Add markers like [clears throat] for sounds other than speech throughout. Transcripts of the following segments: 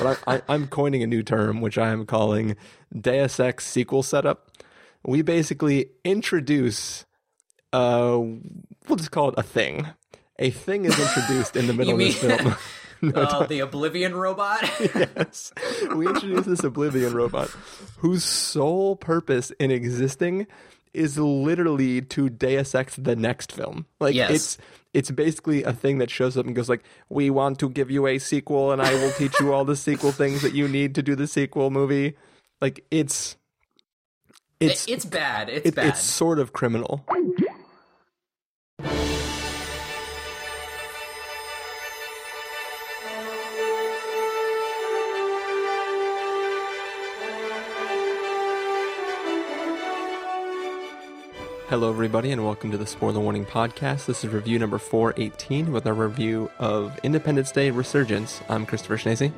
but I, I, I'm coining a new term, which I am calling Deus Ex sequel setup. We basically introduce, uh, we'll just call it a thing. A thing is introduced in the [laughs] middle of You this mean- film. [laughs] uh, the Oblivion robot. [laughs] yes. We introduce this Oblivion robot whose sole purpose in existing is literally to Deus Ex the next film. Like Yes. it's it's basically a thing that shows up and goes like, "We want to give you a sequel and I will teach you all the sequel things that you need to do the sequel movie." Like it's it's it's bad. It's it- bad. it's sort of criminal. Hello, everybody, and welcome to the Spoiler Warning Podcast. This is review number 418 with our review of Independence Day Resurgence. I'm Christopher Schnese.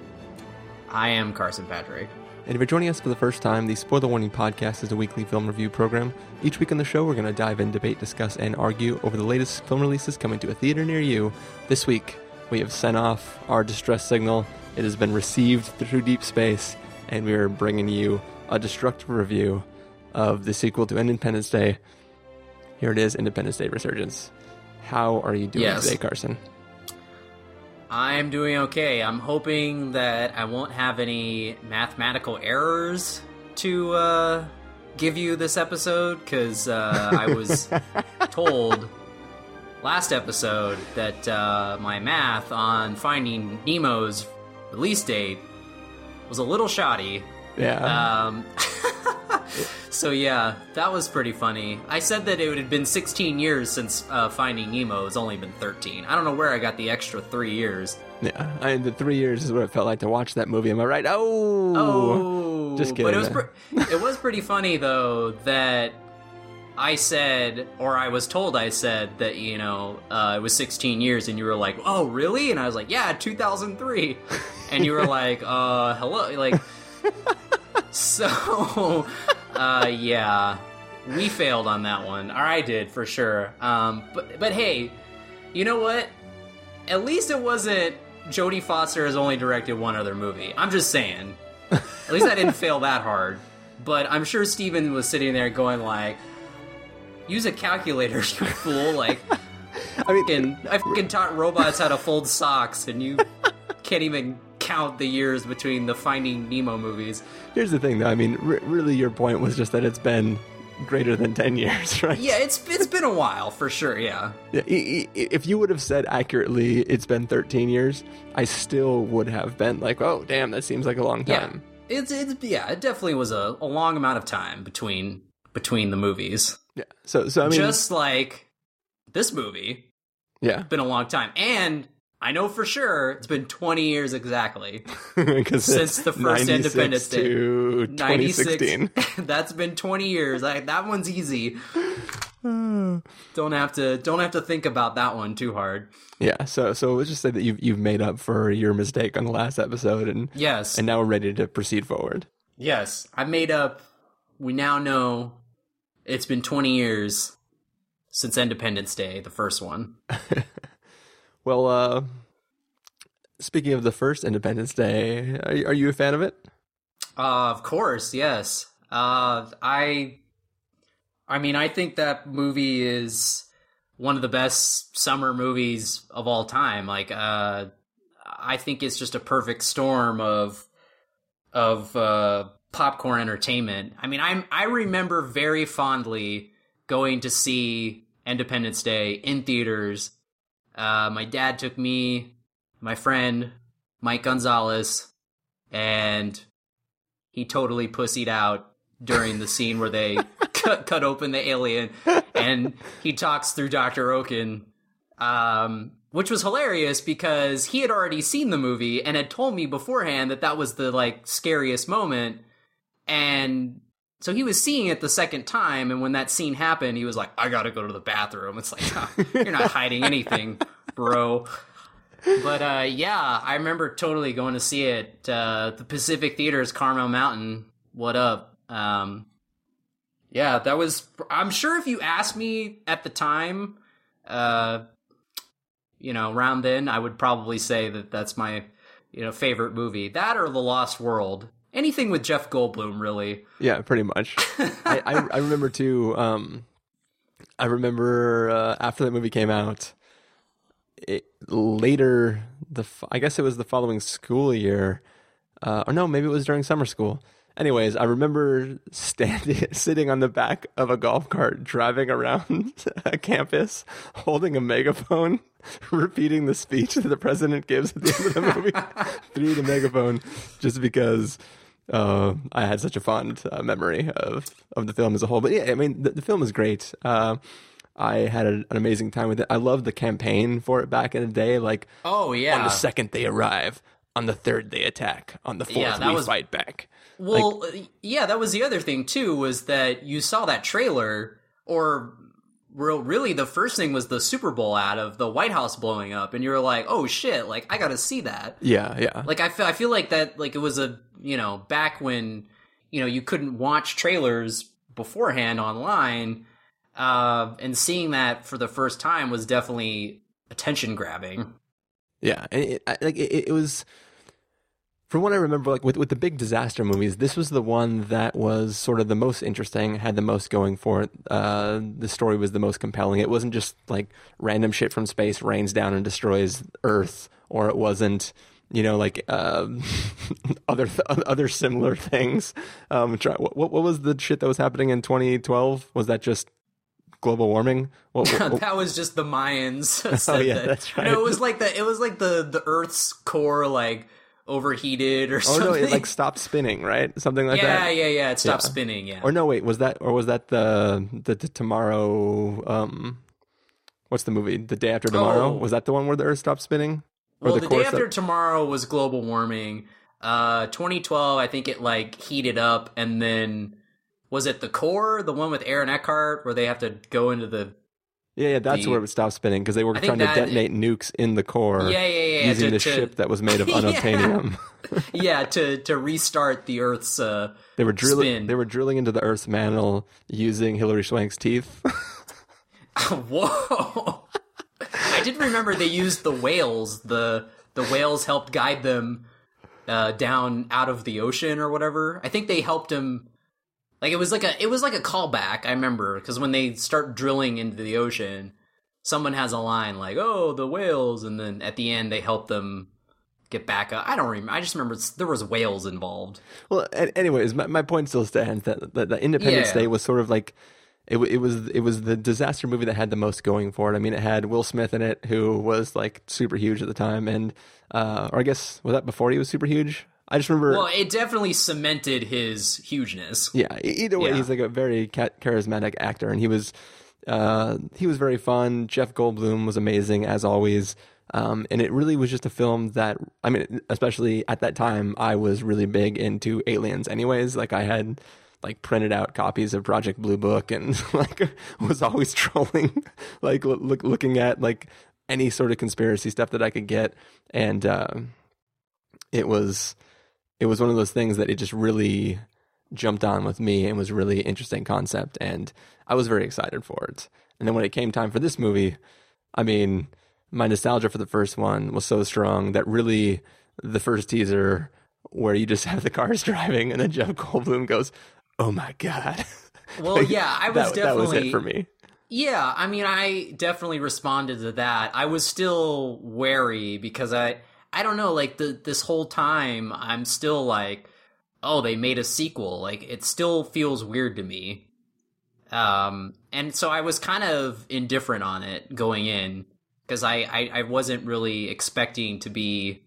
I am Carson Patrick. And if you're joining us for the first time, the Spoiler Warning Podcast is a weekly film review program. Each week on the show, we're going to dive in, debate, discuss, and argue over the latest film releases coming to a theater near you. This week, we have sent off our distress signal. It has been received through deep space, and we are bringing you a destructive review of the sequel to Independence Day. Here it is Independence Day Resurgence. How are you doing Yes. today, Carson? I'm doing okay. I'm hoping that I won't have any mathematical errors to uh, give you this episode because uh, I was [laughs] told last episode that uh, my math on finding Nemo's release date was a little shoddy. Yeah. Um, [laughs] [laughs] so yeah, that was pretty funny. I said that it had been 16 years since uh, Finding Nemo. It's only been 13. I don't know where I got the extra three years. yeah. I, the three years is what it felt like to watch that movie. Am I right? Oh. Oh, Just kidding. But it was pre- it was pretty funny though that I said, or I was told I said that you know uh, it was 16 years, and you were like, "Oh, really?" And I was like, "Yeah, 2003," and you were [laughs] like, "Uh, hello," like. [laughs] so, uh, yeah, we failed on that one, or I did for sure. Um, but but hey, you know what? At least it wasn't Jodie Foster has only directed one other movie. I'm just saying. [laughs] At least I didn't fail that hard. But I'm sure Steven was sitting there going like, "Use a calculator, [laughs] you fool!" Like, I mean, I fucking taught robots how to fold socks, and you can't even count the years between the Finding Nemo movies. Here's the thing, though. I mean, r- really, your point was just that it's been greater than 10 years, [laughs] right? Yeah, it's it's been a while for sure. Yeah, Yeah, If you would have said accurately it's been 13 years, I still would have been like, oh, damn, that seems like a long time." yeah. It's it's yeah. It definitely was a, a long amount of time between between the movies. Yeah. So, so I mean, Just like this movie, yeah, been a long time. And I know for sure it's been 20 years exactly. [laughs] Since the first Independence Day. to 96. 2016. [laughs] That's been 20 years. I, that one's easy. [sighs] don't have to don't have to think about that one too hard. yeah. So, so let's just say that you've you've made up for your mistake on the last episode, and Yes. and now we're ready to proceed forward. yes. I made up we now know it's been 20 years since Independence Day, the first one. [laughs] Well, uh, speaking of the first Independence Day, are, are you a fan of it? Uh, of course, yes. Uh, I, I mean, I think that movie is one of the best summer movies of all time. Like, uh, I think it's just a perfect storm of, of uh, popcorn entertainment. I mean, I'm I remember very fondly going to see Independence Day in theaters. Uh, my dad took me, my friend Mike Gonzalez, and he totally pussied out during the scene where they [laughs] cut, cut open the alien and he talks through Dr. Okun. um, which was hilarious because he had already seen the movie and had told me beforehand that that was the like scariest moment. And so he was seeing it the second time. And when that scene happened, he was like, I gotta go to the bathroom. It's like, "Huh, you're not hiding anything, [laughs] bro. But uh, yeah, I remember totally going to see it. Uh, the Pacific Theater's Carmel Mountain. What up? Um, yeah, that was. I'm sure if you asked me at the time, uh, you know, around then, I would probably say that that's my you know favorite movie. That or The Lost World. Anything with Jeff Goldblum, really. Yeah, pretty much. I, I, I remember too. Um, I remember uh, after that movie came out, it, later the I guess it was the following school year, uh, or no, maybe it was during summer school. Anyways, I remember standing, [laughs] sitting on the back of a golf cart, driving around [laughs] a campus, holding a megaphone, [laughs] repeating the speech that the president gives at the end of the movie through the megaphone, just because uh, I had such a fond uh, memory of of the film as a whole. But yeah, I mean, the, the film is great. Uh, I had a, an amazing time with it. I loved the campaign for it back in the day. Like, oh yeah, on the second they arrive, on the third they attack, on the fourth yeah, we was... fight back. Well, like, yeah, that was the other thing too. Was that you saw that trailer, or really the first thing was the Super Bowl ad of the White House blowing up, and you were like, "Oh shit!" Like I got to see that. Yeah, yeah. Like I feel, I feel like that. Like it was a you know back when you know you couldn't watch trailers beforehand online, uh, and seeing that for the first time was definitely attention grabbing. Yeah, and it, like it, it was from what I remember, like with, with the big disaster movies, this was the one that was sort of the most interesting, had the most going for it. Uh, the story was the most compelling. It wasn't just like random shit from space rains down and destroys Earth, or it wasn't, you know, like uh, [laughs] other th- other similar things. Um, try, what, what was the shit that was happening in 2012? Was that just global warming? What, what, [laughs] that was just the Mayans. [laughs] oh yeah, that. that's right. No, it was like the it was like the the Earth's core like overheated or something. Oh no, it like stopped spinning, right? Something like yeah, that. Yeah, yeah, yeah. It stopped yeah. spinning. Yeah. Or no, wait, was that or was that the the, the tomorrow? Um, what's the movie? The day after tomorrow. Oh. Was that the one where the Earth stopped spinning? Or well, the, the day after that... tomorrow was global warming. Uh, 2012, I think it like heated up, and then was it the core, the one with Aaron Eckhart, where they have to go into the yeah, yeah, that's the, where it stopped spinning because they were trying to detonate nukes in the core. Yeah, yeah, yeah. Using to, the to, ship that was made of [laughs] unobtainium. Yeah, [laughs] yeah to to restart the Earth's. Uh, they were drilling. Spin. They were drilling into the Earth's mantle using Hilary Swank's teeth. [laughs] Whoa! I did remember they used the whales. The the whales helped guide them uh, down out of the ocean or whatever. I think they helped him like it was like a it was like a callback. I remember because when they start drilling into the ocean, someone has a line like, "Oh, the whales," and then at the end they help them get back up. I don't remember. I just remember there was whales involved. Well, anyways, my, my point still stands that, that, that Independence yeah. Day was sort of like it, it was it was the disaster movie that had the most going for it. I mean, it had Will Smith in it, who was like super huge at the time, and uh, or I guess was that before he was super huge? I just remember. Well, it definitely cemented his hugeness. Yeah. Either way, yeah. he's like a very charismatic actor, and he was uh, he was very fun. Jeff Goldblum was amazing as always. Um, and it really was just a film that I mean, especially at that time, I was really big into aliens. Anyways, like I had like printed out copies of Project Blue Book and [laughs] like was always [laughs] trolling, like look, looking at like any sort of conspiracy stuff that I could get, and uh, it was it was one of those things that it just really jumped on with me and was really interesting concept and I was very excited for it. And then when it came time for this movie, I mean, my nostalgia for the first one was so strong that really the first teaser where you just [laughs] have the cars driving and then Jeff Goldblum goes, "Oh my god." [laughs] Well, like, yeah, I was that, definitely that was it for me. Yeah, I mean, I definitely responded to that. I was still wary because I I don't know, like the this whole time I'm still like, oh, they made a sequel. Like it still feels weird to me. Um, and so I was kind of indifferent on it going in because I, I I wasn't really expecting to be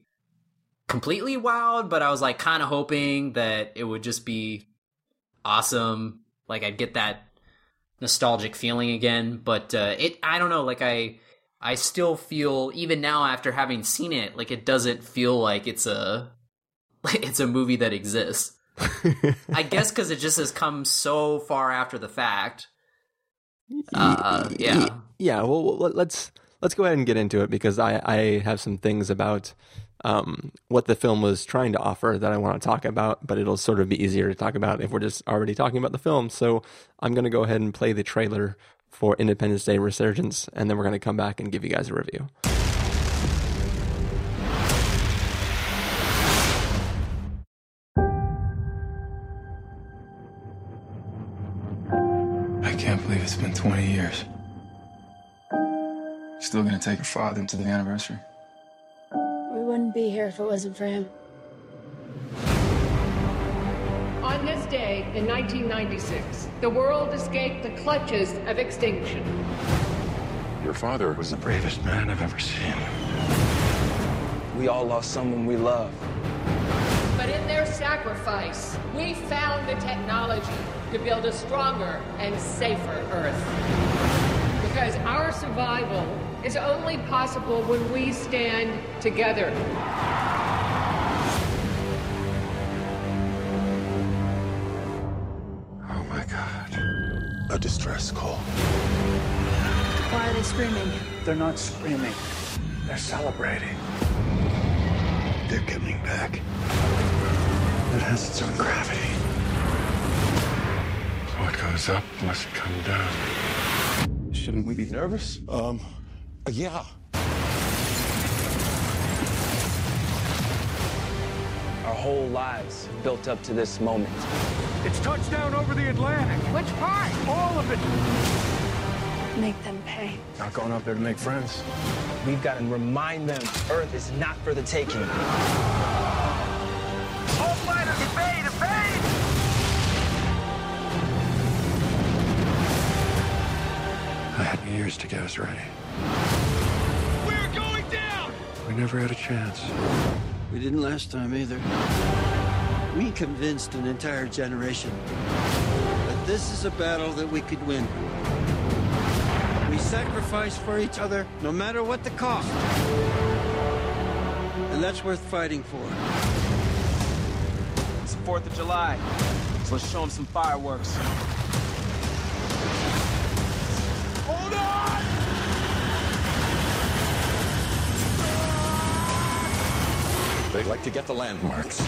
completely wowed, but I was like kind of hoping that it would just be awesome. Like I'd get that nostalgic feeling again. But uh, it, I don't know. Like I, I still feel even now after having seen it, like it doesn't feel like it's a [laughs] it's a movie that exists. I [laughs] guess because it just has come so far after the fact. Uh, yeah, yeah. Well, let's let's go ahead and get into it because I I have some things about um, what the film was trying to offer that I want to talk about, but it'll sort of be easier to talk about if we're just already talking about the film. So I'm going to go ahead and play the trailer for Independence Day Resurgence, and then we're going to come back and give you guys a review. I can't believe it's been 20 years. Still gonna take your father to the anniversary. We wouldn't be here if it wasn't for him. On this day in 1996, the world escaped the clutches of extinction. Your father was the bravest man I've ever seen. We all lost someone we love. But in their sacrifice, we found the technology to build a stronger and safer Earth. Because our survival is only possible when we stand together. A call. Why are they screaming? They're not screaming. They're celebrating. They're coming back. It has its own gravity. What goes up must come down. Shouldn't we be nervous? Um, yeah. Our whole lives built up to this moment. It's touchdown over the Atlantic. Which part? All of it. Make them pay. Not going up there to make friends. We've got to remind them Earth is not for the taking. All fighters, evade, evade! I had years to get us ready. We're going down! We never had a chance. We didn't last time either. We convinced an entire generation that this is a battle that we could win. We sacrifice for each other no matter what the cost. And that's worth fighting for. It's the 4th of July, so let's show them some fireworks. Hold on! They like to get the landmarks.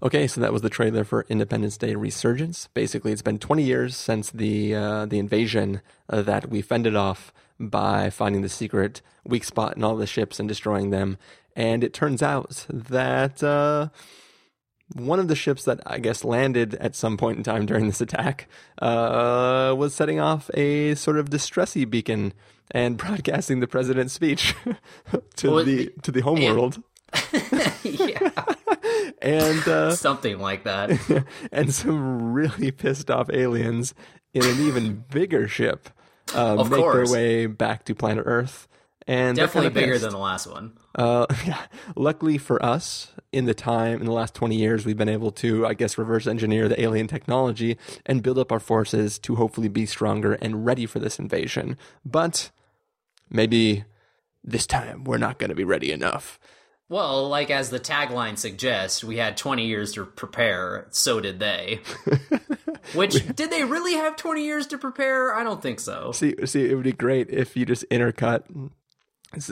Okay, so that was the trailer for Independence Day Resurgence. Basically, it's been 20 years since the uh, the invasion uh, that we fended off by finding the secret weak spot in all the ships and destroying them. And it turns out that uh, one of the ships that I guess landed at some point in time during this attack uh, was setting off a sort of distressy beacon and [laughs] broadcasting the president's speech [laughs] to Well, the to the homeworld. [laughs] yeah, and uh, [laughs] something like that. [laughs] and some really pissed off aliens in an even bigger ship uh, make course. their way back to planet Earth. And Definitely bigger pissed. than the last one. Uh, [laughs] yeah. Luckily for us, in the time in the last twenty years, we've been able to, I guess, reverse engineer the alien technology and build up our forces to hopefully be stronger and ready for this invasion. But maybe this time we're not going to be ready enough. Well, like as the tagline suggests, we had 20 years to prepare. So did they. [laughs] Which did they really have 20 years to prepare? I don't think so. See, see, it would be great if you just intercut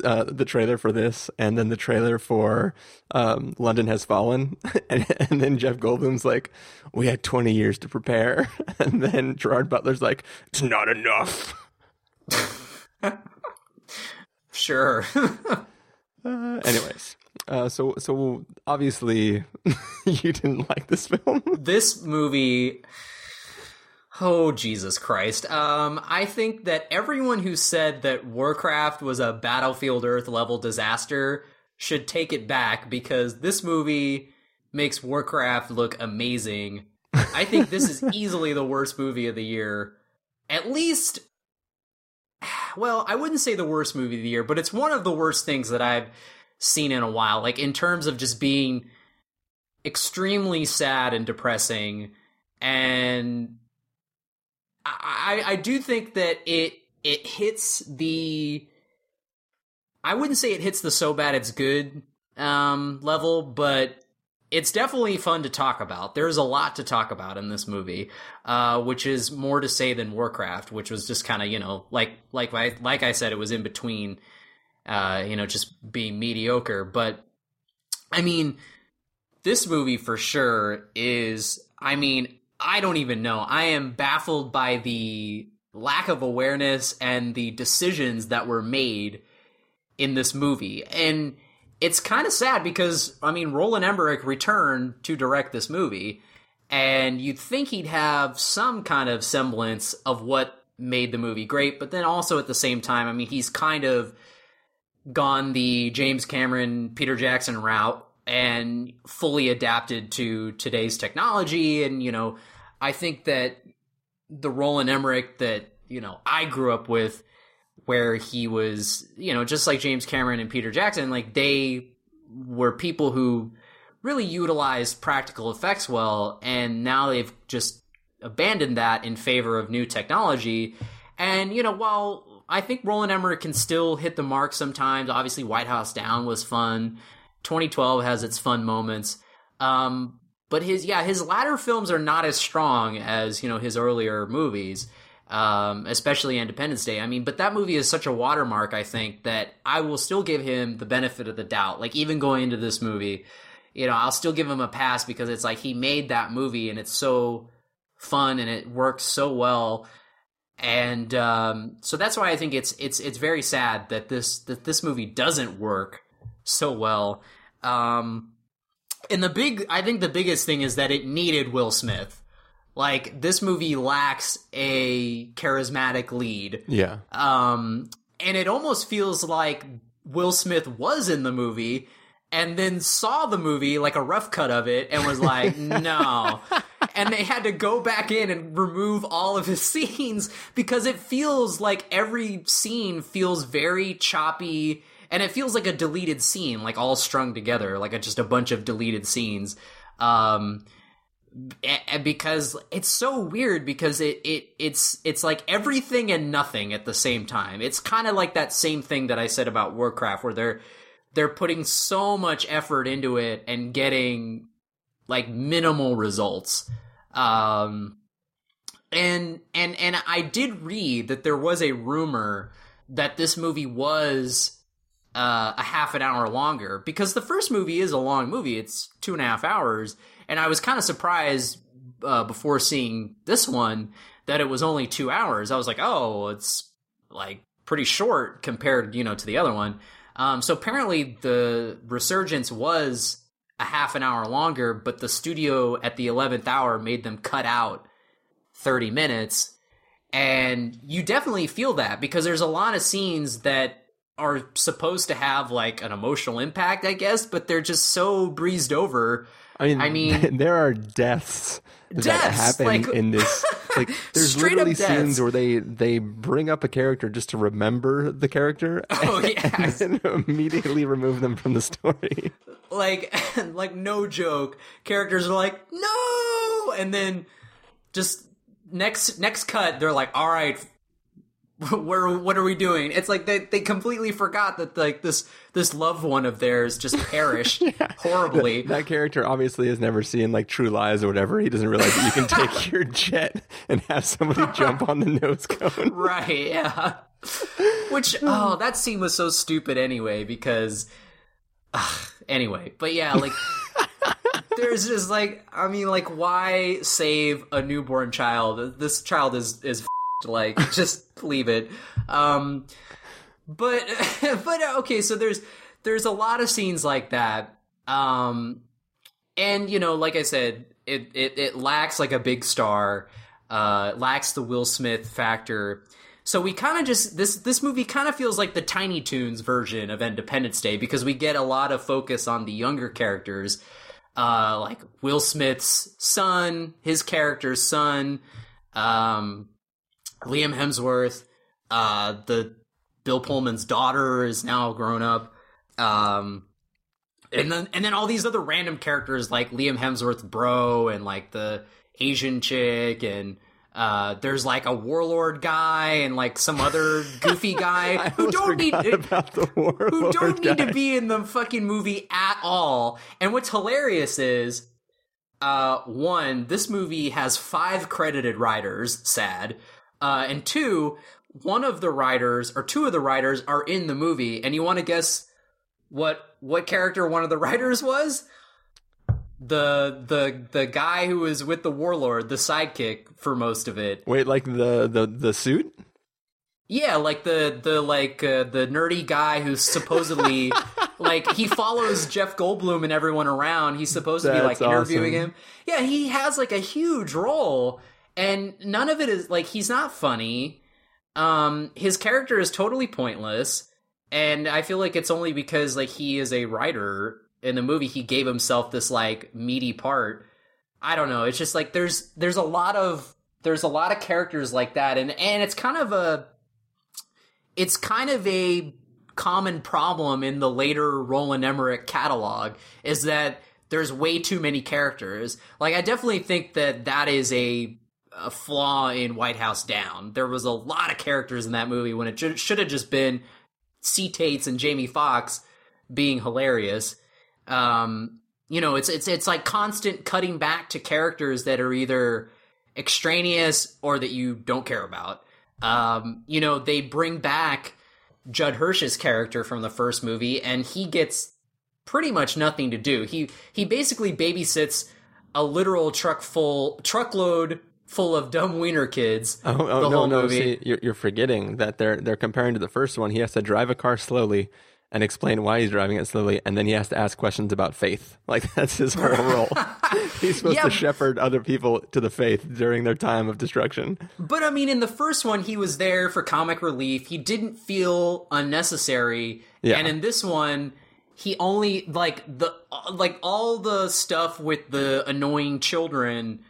uh, the trailer for this and then the trailer for um, London Has Fallen, [laughs] and, and then Jeff Goldblum's like, "We had 20 years to prepare," [laughs] and then Gerard Butler's like, "It's not enough." Sure. Uh, anyways, uh, so so obviously [laughs] you didn't like this film. [laughs] this movie oh jesus christ. Um i think that everyone who said that warcraft was a battlefield earth level disaster should take it back because this movie makes warcraft look amazing. I think this is [laughs] easily the worst movie of the year. At least [sighs] well i wouldn't say the worst movie of the year but it's one of the worst things that i've seen in a while like in terms of just being extremely sad and depressing and I, I do think that it it hits the I wouldn't say it hits the so bad it's good um level, but it's definitely fun to talk about. There's a lot to talk about in this movie, uh, which is more to say than Warcraft, which was just kind of you know like like I, like I said, it was in between, uh, you know, just being mediocre. But I mean, this movie for sure is. I mean, I don't even know. I am baffled by the lack of awareness and the decisions that were made in this movie. And it's kind of sad because, I mean, Roland Emmerich returned to direct this movie, and you'd think he'd have some kind of semblance of what made the movie great, but then also at the same time, I mean, he's kind of gone the James Cameron, Peter Jackson route and fully adapted to today's technology. And, you know, I think that the Roland Emmerich that, you know, I grew up with, where he was, you know, just like James Cameron and Peter Jackson, like they were people who really utilized practical effects well, and now they've just abandoned that in favor of new technology. And, you know, while I think Roland Emmerich can still hit the mark sometimes, obviously White House Down was fun. 2012 has its fun moments. Um, but his, yeah, his latter films are not as strong as, you know, his earlier movies um, especially Independence Day. I mean, but that movie is such a watermark, I think, that I will still give him the benefit of the doubt. Like, even going into this movie, you know, I'll still give him a pass because it's like he made that movie and it's so fun and it works so well. And um, so that's why I think it's it's it's very sad that this that this movie doesn't work so well. Um, and the big, I think the biggest thing is that it needed Will Smith like this movie lacks a charismatic lead. Yeah. Um and it almost feels like Will Smith was in the movie and then saw the movie like a rough cut of it and was like, [laughs] "No." and they had to go back in and remove all of his [laughs] scenes because it feels like every scene feels very choppy and it feels like a deleted scene, like all strung together, like a, just a bunch of deleted scenes. Um, because it's so weird because it, it it's it's like everything and nothing at the same time. It's kind of like that same thing that I said about Warcraft where they're they're putting so much effort into it and getting like minimal results. Um and and and I did read that there was a rumor that this movie was uh, a half an hour longer because the first movie is a long movie. It's two and a half hours and I was kind of surprised uh, before seeing this one that it was only two hours. I was like, oh, it's like pretty short compared, you know, to the other one. Um, so apparently the resurgence was a half an hour longer, but the studio at the 11th hour made them cut out 30 minutes. And you definitely feel that because there's a lot of scenes that are supposed to have like an emotional impact, I guess, but they're just so breezed over I mean, I [laughs] mean, there are deaths, deaths that happen like, in this. [laughs] Like, there's literally scenes where they they bring up a character just to remember the character, [laughs] Oh, yes. and then immediately remove them from the story. like like no joke characters are like no and then just next next cut they're like all right where what are we doing? It's like they, they completely forgot that like this this loved one of theirs just perished [laughs] horribly. That character obviously has never seen like True Lies or whatever. He doesn't realize that you can take [laughs] your jet and have somebody jump on the nose cone. [laughs] right yeah. Which [sighs] oh that scene was so stupid anyway because ugh, anyway. But yeah like there's just like i mean like why save a newborn child? This child is is like [laughs] just leave it. Um but [laughs] but okay so there's there's a lot of scenes like that. Um and you know like i said it it, it lacks like a big star uh lacks the will smith factor. So we kind of just this this movie kind of feels like the Tiny Toons version of Independence Day because we get a lot of focus on the younger characters, uh, like Will Smith's son, his character's son, um, Liam Hemsworth, uh, the Bill Pullman's daughter is now grown up, um, and then and then all these other random characters like Liam Hemsworth's bro and like the Asian chick and uh, there's like a warlord guy and like some other [laughs] goofy guy who don't need about the warlord who don't need guy. to be in the fucking movie at all. And what's hilarious is, uh, one, this movie has five credited writers. Sad. Uh, and two, one of the writers or two of the writers are in the movie. And you want to guess what what character one of the [laughs] writers was? The the the guy who was with the warlord, the sidekick for most of it. Wait, like the the the suit? Yeah, like the the like uh, the nerdy guy who's supposedly [laughs] like he follows Jeff Goldblum and everyone around. He's supposed to be like interviewing awesome. him. Yeah, he has like a huge role, and none of it is like he's not funny. Um, his character is totally pointless, and I feel like it's only because like he is a writer in the movie. He gave himself this like meaty part. I don't know. It's just like there's there's a lot of there's a lot of characters like that, and and it's kind of a it's kind of a common problem in the later Roland Emmerich catalog is that there's way too many characters. Like I definitely think that that is a a flaw in White House Down. There was a lot of characters in that movie when it ju- should have just been C. Tates and Jamie Foxx being hilarious. Um, you know, it's it's it's like constant cutting back to characters that are either extraneous or that you don't care about. Um, you know, they bring back Judd Hirsch's character from the first movie, and he gets pretty much nothing to do. He he basically babysits a literal truck full truckload full of dumb wiener kids. Oh, oh the no, whole no. movie. See, you're, you're forgetting that they're they're comparing to the first one. He has to drive a car slowly and explain why he's driving it slowly, and then he has to ask questions about faith. [laughs] Like that's his whole [laughs] role. he's supposed Yeah. to shepherd other people to the faith during their time of destruction. But I mean, in the first one, he was there for comic relief. He didn't feel unnecessary. Yeah. And in this one, he only like the like all the stuff with the annoying children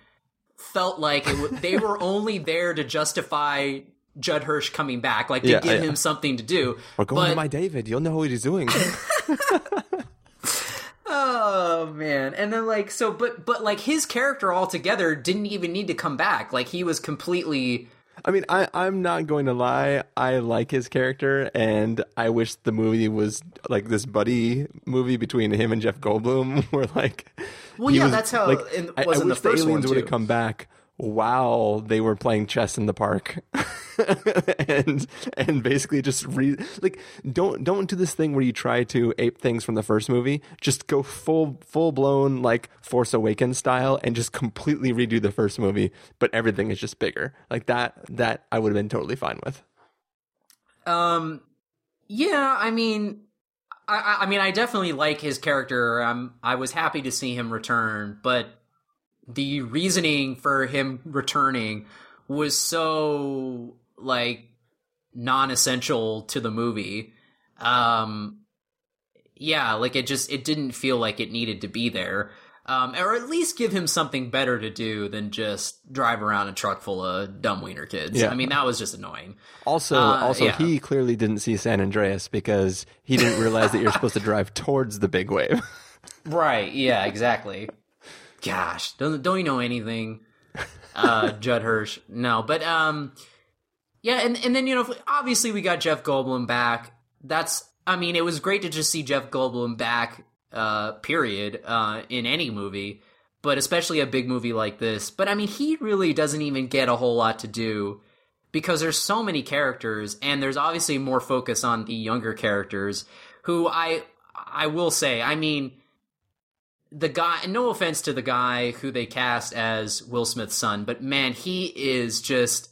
felt like it, w- they were [laughs] only there to justify Judd Hirsch coming back, like to Yeah, give yeah. him something to do. We're going But- to my David. You'll know what he's doing. [laughs] [laughs] Oh man. And then like so but but like his character altogether didn't even need to come back. Like he was completely I mean, I, I'm not going to lie. I like his character, and I wish the movie was like this buddy movie between him and Jeff Goldblum, [laughs] where like, Well, yeah, was- that's how like, it I, was I in the wish first one, aliens would have come back while they were playing chess in the park, [laughs] and and basically just re like don't don't do this thing where you try to ape things from the first movie. Just go full full blown like Force Awakens style and just completely redo the first movie, but everything is just bigger. Like that that I would have been totally fine with. Um, yeah, I mean, I, I- mean, I definitely like his character. Um, I was happy to see him return, but the reasoning for him returning was so like non-essential to the movie. Um, yeah, like it just it didn't feel like it needed to be there. Um, or at least give him something better to do than just drive around a truck full of dumb wiener kids. Yeah. I mean, that was just annoying. Also, Uh, also yeah. he clearly didn't see San Andreas because he didn't realize that you're supposed to drive towards the big wave. [laughs] Right. Yeah. Exactly. Gosh, don't don't you know anything, uh, [laughs] Judd Hirsch? No, but um, yeah, and and then you know, obviously we got Jeff Goldblum back. That's, I mean, it was great to just see Jeff Goldblum back. Uh, period. Uh, in any movie, but especially a big movie like this. But I mean, he really doesn't even get a whole lot to do because there's so many characters and there's obviously more focus on the younger characters who I I will say, I mean the guy no offense to the guy who they cast as Will Smith's son, but man, he is just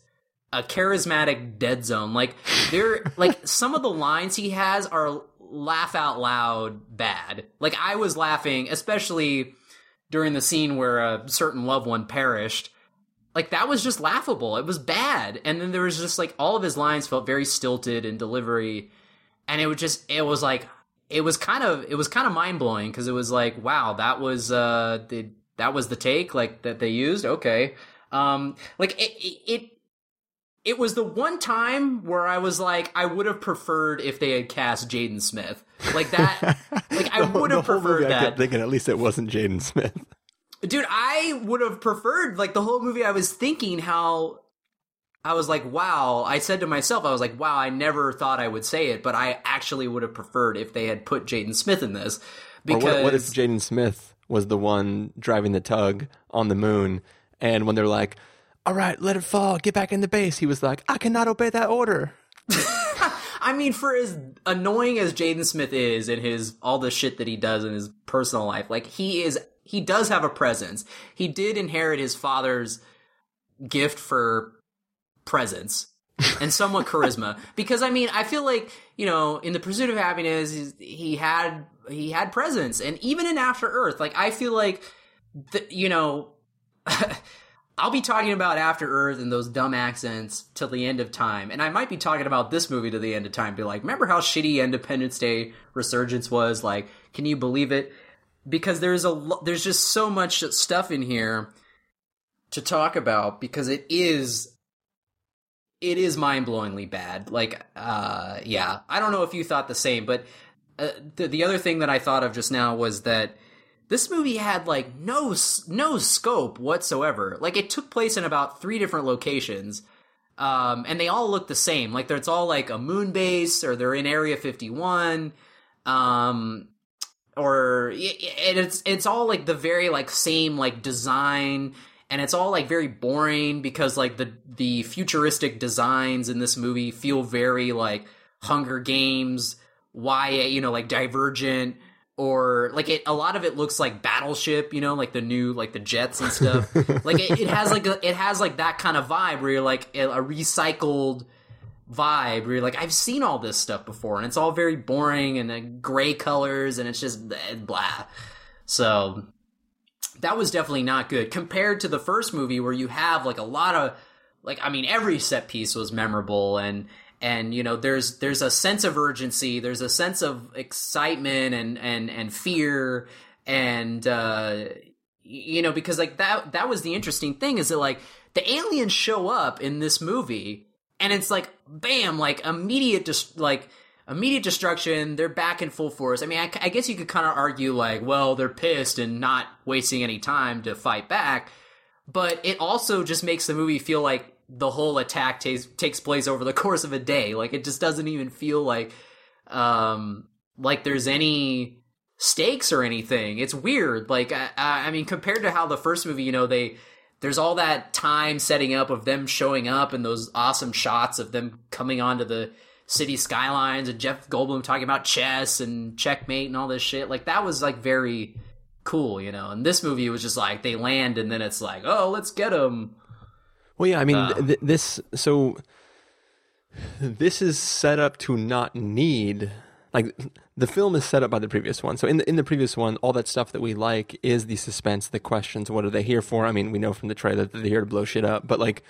a charismatic dead zone. Like there [laughs] like some of the lines he has are laugh out loud bad. Like I was laughing, especially during the scene where a certain loved one perished like that was just laughable. It was bad. And then there was just like all of his lines felt very stilted in delivery. And it was just it was like it was kind of it was kind of mind blowing because it was like, wow, that was uh the that was the take like that they used. Okay. Um like it it, it it was the one time where I was like, I would have preferred if they had cast Jaden Smith. Like that, [laughs] like I would have preferred I kept that. thinking at least it wasn't Jaden Smith. Dude, I would have preferred like the whole movie. I was thinking how I was like, wow. I said to myself, I was like, wow. I never thought I would say it, but I actually would have preferred if they had put Jaden Smith in this because what, what if Jaden Smith was the one driving the tug on the moon, and when they're like, "All right, let it fall, get back in the base," he was like, "I cannot obey that order." [laughs] I mean, for as annoying as Jaden Smith is and his all the shit that he does in his personal life, like he is, he does have a presence. He did inherit his father's gift for presence. and somewhat charisma. [laughs] Because I mean, I feel like you know, in the pursuit of happiness, he had he had presence, and even in After Earth, like I feel like, the, you know. [laughs] I'll be talking about After Earth and those dumb accents till the end of time. And I might be talking about this movie to the end of time. Be like, remember how shitty Independence Day Resurgence was? Like, can you believe it? Because there's a there's just so much stuff in here to talk about because it is it is mind-blowingly bad. Like uh yeah, I don't know if you thought the same, but uh, the the other thing that I thought of just now was that this movie had like no no scope whatsoever. Like it took place in about three different locations, um, and they all look the same. Like it's all like a moon base, or they're in Area Fifty One, um, or it's it's all like the very like same like design, and it's all like very boring because like the the futuristic designs in this movie feel very like Hunger Games, why you know, like Divergent or like it a lot of it looks like battleship you know like the new like the jets and stuff. [laughs] Like it, it has like a, it has like that kind of vibe where you're like a, a recycled vibe where you're like i've seen all this stuff before and it's all very boring and uh, gray colors and it's just eh, blah. So that was definitely not good compared to the first movie where you have like a lot of like i mean every set piece was memorable and and you know there's there's a sense of urgency there's a sense of excitement and and and fear and uh you know because like that that was the interesting thing is that like the aliens show up in this movie and it's like bam like immediate just like immediate destruction they're back in full force i mean i, I guess you could kind of argue like well they're pissed and not wasting any time to fight back but it also just makes the movie feel like the whole attack takes takes place over the [laughs] course of a day. Like it just doesn't even feel like um like there's any stakes or anything. It's weird. Like I, I mean, compared to how the first movie, you know, they there's all that time setting up of them showing up and those awesome shots of them coming onto the city skylines and Jeff Goldblum talking about chess and checkmate and all this shit. Like that was like very cool, you know. And this movie was just like they land and then it's like, oh, let's get them. Well, yeah, I mean, Uh. th- this so this is set up to not need like the film is set up by the previous one. So in the in the previous one, all that stuff that we like is the suspense, the questions. What are they here for? I mean, we know from the trailer that they're here to blow shit up, but like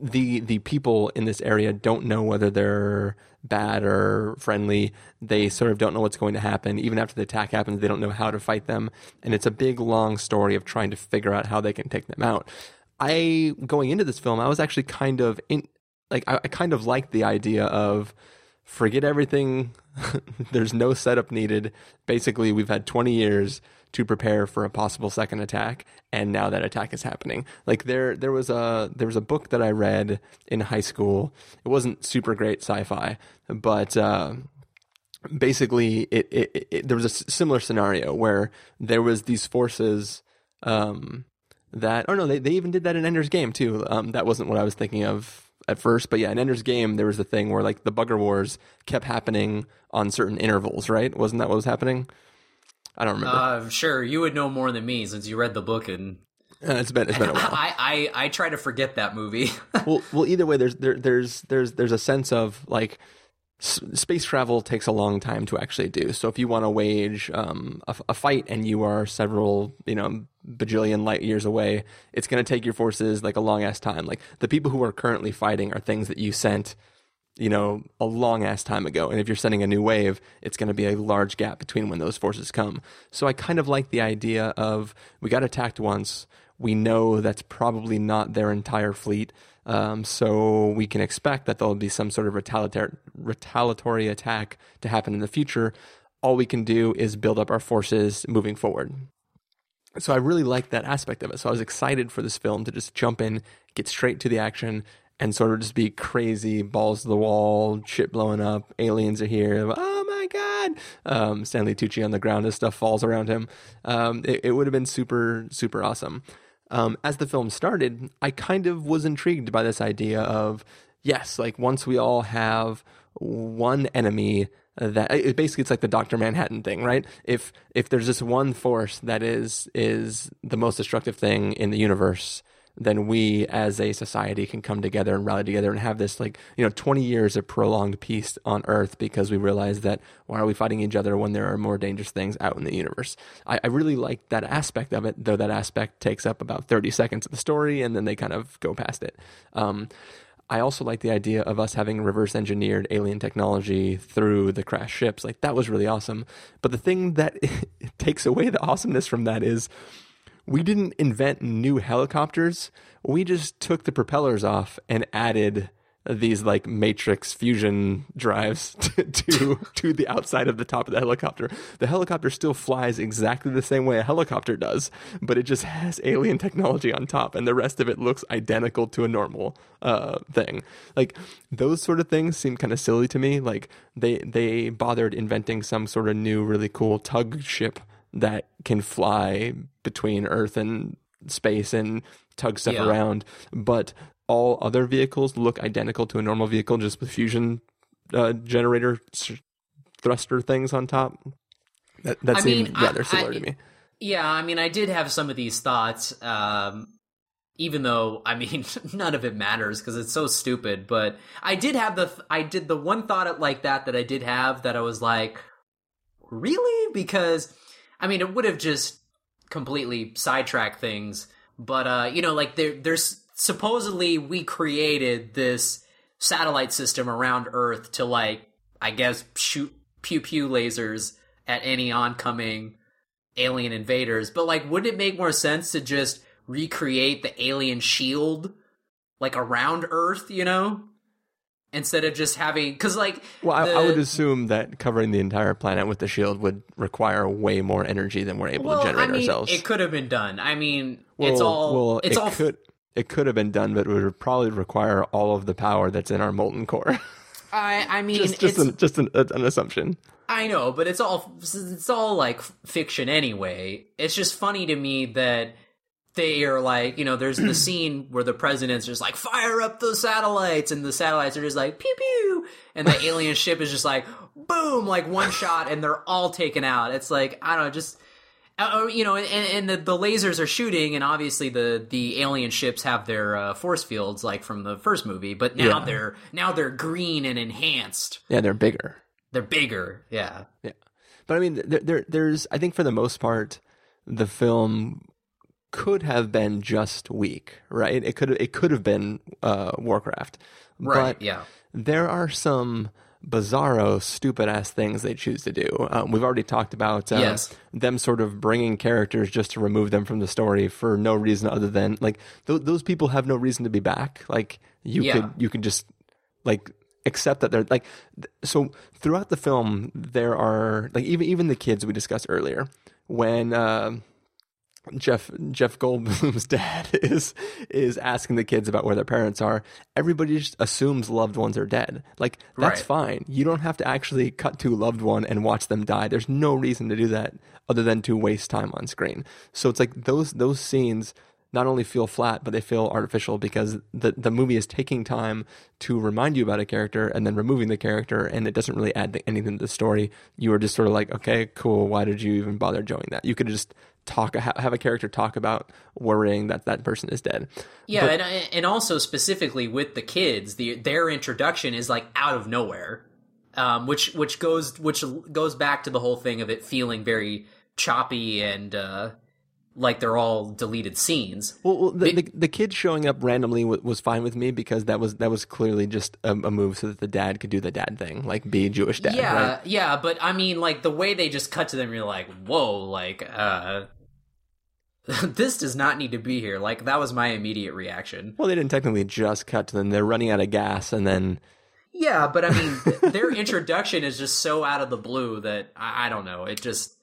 the the people in this area don't know whether they're bad or friendly. They sort of don't know what's going to happen. Even after the attack happens, they don't know how to fight them, and it's a big long story of trying to figure out how they can take them out. I going into this film, I was actually kind of in like I, I kind of liked the idea of forget everything. [laughs] There's no setup needed. Basically, we've had 20 years to prepare for a possible second attack, and now that attack is happening. Like there, there was a there was a book that I read in high school. It wasn't super great sci-fi, but. Uh, basically it, it, it there was a similar scenario where there was these forces um that oh no they, they even did that in Ender's Game too um that wasn't what I was thinking of at first but yeah in Ender's Game there was the thing where like the bugger wars kept happening on certain intervals right? Wasn't that what was happening? I don't remember. Uh, sure, you would know more than me since you read the book, and Uh, it's been it's been a while. [laughs] I, I I try to forget that movie. [laughs] well, well, either way, there's there, there's there's there's a sense of like space travel takes a long time to actually do. So if you want to wage um, a, a fight and you are several you know bajillion light years away, it's going to take your forces like a long ass time. Like the people who are currently fighting are things that you sent you know, a long ass time ago. And if you're sending a new wave, it's going to be a large gap between when those forces come. So I kind of like the idea of we got attacked once. We know that's probably not their entire fleet. Um, so we can expect that there'll be some sort of retaliatory, retaliatory attack to happen in the future. All we can do is build up our forces moving forward. So I really liked that aspect of it. So I was excited for this film to just jump in, get straight to the action, and sort of just be crazy, balls to the wall, shit blowing up, aliens are here, oh my god! Um, Stanley Tucci on the ground as stuff falls around him. Um, it, it would have been super, super awesome. Um, as the film started, I kind of was intrigued by this idea of yes, like once we all have one enemy that it, basically it's like the Doctor Manhattan thing, right? If if there's this one force that is is the most destructive thing in the universe, then we as a society can come together and rally together and have this like you know 20 years of prolonged peace on earth because we realize that why are we fighting each other when there are more dangerous things out in the universe i, I really like that aspect of it though that aspect takes up about 30 seconds of the story and then they kind of go past it um, I also like the idea of us having reverse engineered alien technology through the crash ships. Like that was really awesome. But the thing that [laughs] takes away the awesomeness from that is we didn't invent new helicopters. We just took the propellers off and added these like matrix fusion drives [laughs] to, to to the outside of the top of the helicopter. The helicopter still flies exactly the same way a helicopter does, but it just has alien technology on top, and the rest of it looks identical to a normal uh, thing. Like those sort of things seem kind of silly to me. Like they they bothered inventing some sort of new really cool tug ship that can fly between Earth and space and tug stuff Yeah. around, but all other vehicles look identical to a normal vehicle, just with fusion uh, generator s- thruster things on top. That that I seemed mean, I- rather similar I- to me. Yeah, I mean, I did have some of these thoughts, um, even though [laughs] I mean, none of it matters because it's so stupid. But I did have the, I did the one thought like that that I did have that I was like, really? Because I mean, it would have just completely sidetracked things. But uh, you know, like there, there's supposedly we created this satellite system around Earth to like, I guess, shoot pew pew lasers at any oncoming alien invaders. But like, wouldn't it make more sense to just recreate the alien shield like around Earth? You know. Instead of just having, because like, Well, I, the- I would assume that covering the entire planet with the shield would require way more energy than we're able well, to generate I mean, ourselves. it could have been done. I mean, well, it's all, well, it's it all could it could have been done, but it would probably require all of the power that's in our molten core. [laughs] I, I mean, just just it's, an, just an, an assumption. I know, but it's all it's all like fiction anyway. It's just funny to me that they are like, you know, there's the [clears throat] scene where the president's just like, fire up the satellites, and the satellites are just like pew pew, and the alien ship is just like boom, like one shot, and they're all taken out. It's like I don't know, just. uh, you know, and, and the, the lasers are shooting, and obviously the, the alien ships have their uh, force fields like from the first movie, but now Yeah. they're now they're green and enhanced. Yeah, they're bigger. They're bigger, yeah. Yeah, but I mean, there, there, there's. I think for the most part, the film could have been just weak, right? It could it could have been uh, Warcraft, Right, But yeah. there are some bizarro, stupid ass things they choose to do. Um, we've already talked about uh, Yes. them sort of bringing characters just to remove them from the story for no reason other than like th- those people have no reason to be back. Like you Yeah. could you could just like accept that they're like th- so throughout the film there are like even even the kids we discussed earlier when uh, Jeff Jeff Goldblum's [laughs] dad is is asking the kids about where their parents are. Everybody just assumes loved ones are dead. Like that's Right. fine. You don't have to actually cut to loved one and watch them die. There's no reason to do that other than to waste time on screen. So it's like those those scenes not only feel flat, but they feel artificial because the the movie is taking time to remind you about a character and then removing the character, and it doesn't really add anything to the story. You are just sort of like, okay, cool. Why did you even bother doing that? You could have just talk have a character talk about worrying that that person is dead. Yeah, But- and and also specifically with the kids, the their introduction is like out of nowhere, um, which which goes which goes back to the whole thing of it feeling very choppy and uh, like they're all deleted scenes. Well, well the, the the kid showing up randomly was, was fine with me because that was that was clearly just a, a move so that the dad could do the dad thing, like be a Jewish dad. yeah, right? yeah, but I mean, like the way they just cut to them, you're like, whoa, like uh, [laughs] this does not need to be here. Like that was my immediate reaction. Well, they didn't technically just cut to them; they're running out of gas, and then Yeah, but I mean, th- their [laughs] introduction is just so out of the blue that I, I don't know. It just,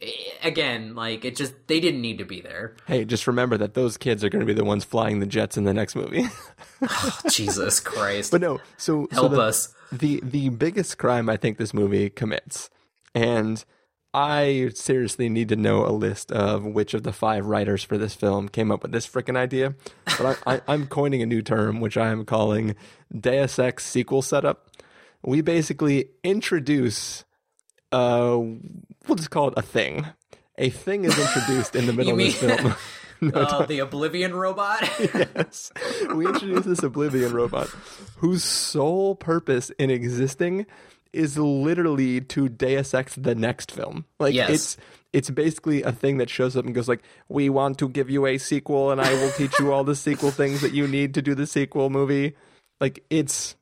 Eh, again, like it just they didn't need to be there. hey, just remember that those kids are going to be the ones flying the jets in the next movie. [laughs] Oh, Jesus Christ! but no, so so Help the, us. The the biggest crime I think this movie commits, and I seriously need to know a list of which of the five writers for this film came up with this freaking idea. But I, I, I'm coining a new term, which I am calling Deus Ex sequel setup. We basically introduce, uh, we'll just call it a thing. A thing is introduced in the [laughs] middle You of this film. [laughs] [laughs] uh, the Oblivion robot. yes. We introduce this Oblivion robot whose sole purpose in existing is literally to Deus Ex the next film. Like Yes. it's it's basically a thing that shows up and goes like, "We want to give you a sequel and I will teach you all the sequel things that you need to do the sequel movie." Like it's